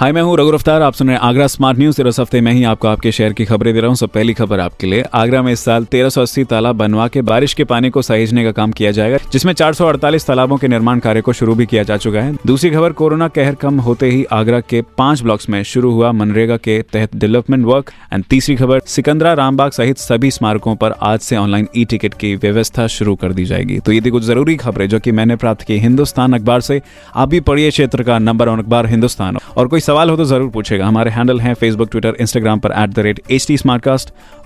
हाय, मैं हूँ रघु रफ्तार। आप सुन रहे हैं आगरा स्मार्ट न्यूज़। इस हफ़्ते में ही आपको आपके शहर की खबरें दे रहा हूँ। सब पहली खबर आपके लिए। आगरा में इस साल 1380 तालाब बनवा के बारिश के पानी को सहेजने का काम किया जाएगा, जिसमें 448 तालाबों के निर्माण कार्य को शुरू भी किया जा चुका है। दूसरी खबर, कोरोना कहर कम होते ही आगरा के पाँच ब्लॉक्स में शुरू हुआ मनरेगा के तहत डेवलपमेंट वर्क। एंड तीसरी खबर, सिकंदरा, रामबाग सहित सभी स्मारकों पर आज से ऑनलाइन ई टिकट की व्यवस्था शुरू कर दी जाएगी। तो ये थी कुछ ज़रूरी खबरें, जो कि मैंने प्राप्त की। हिंदुस्तान अखबार से आप भी पढ़िए क्षेत्र का नंबर वन अखबार, हिंदुस्तान। और कोई सवाल हो तो ज़रूर पूछेगा। हमारे हैंडल हैं फेसबुक ट्विटर इंस्टाग्राम पर at the rate H T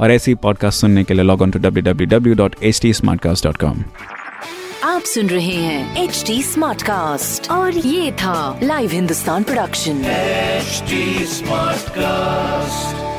और ऐसी पॉडकास्ट सुनने के लिए log on to W W W dot H T Smartcast dot com आप सुन रहे हैं एच टी स्मार्ट कास्ट और ये था live Hindustan production smart Smartcast.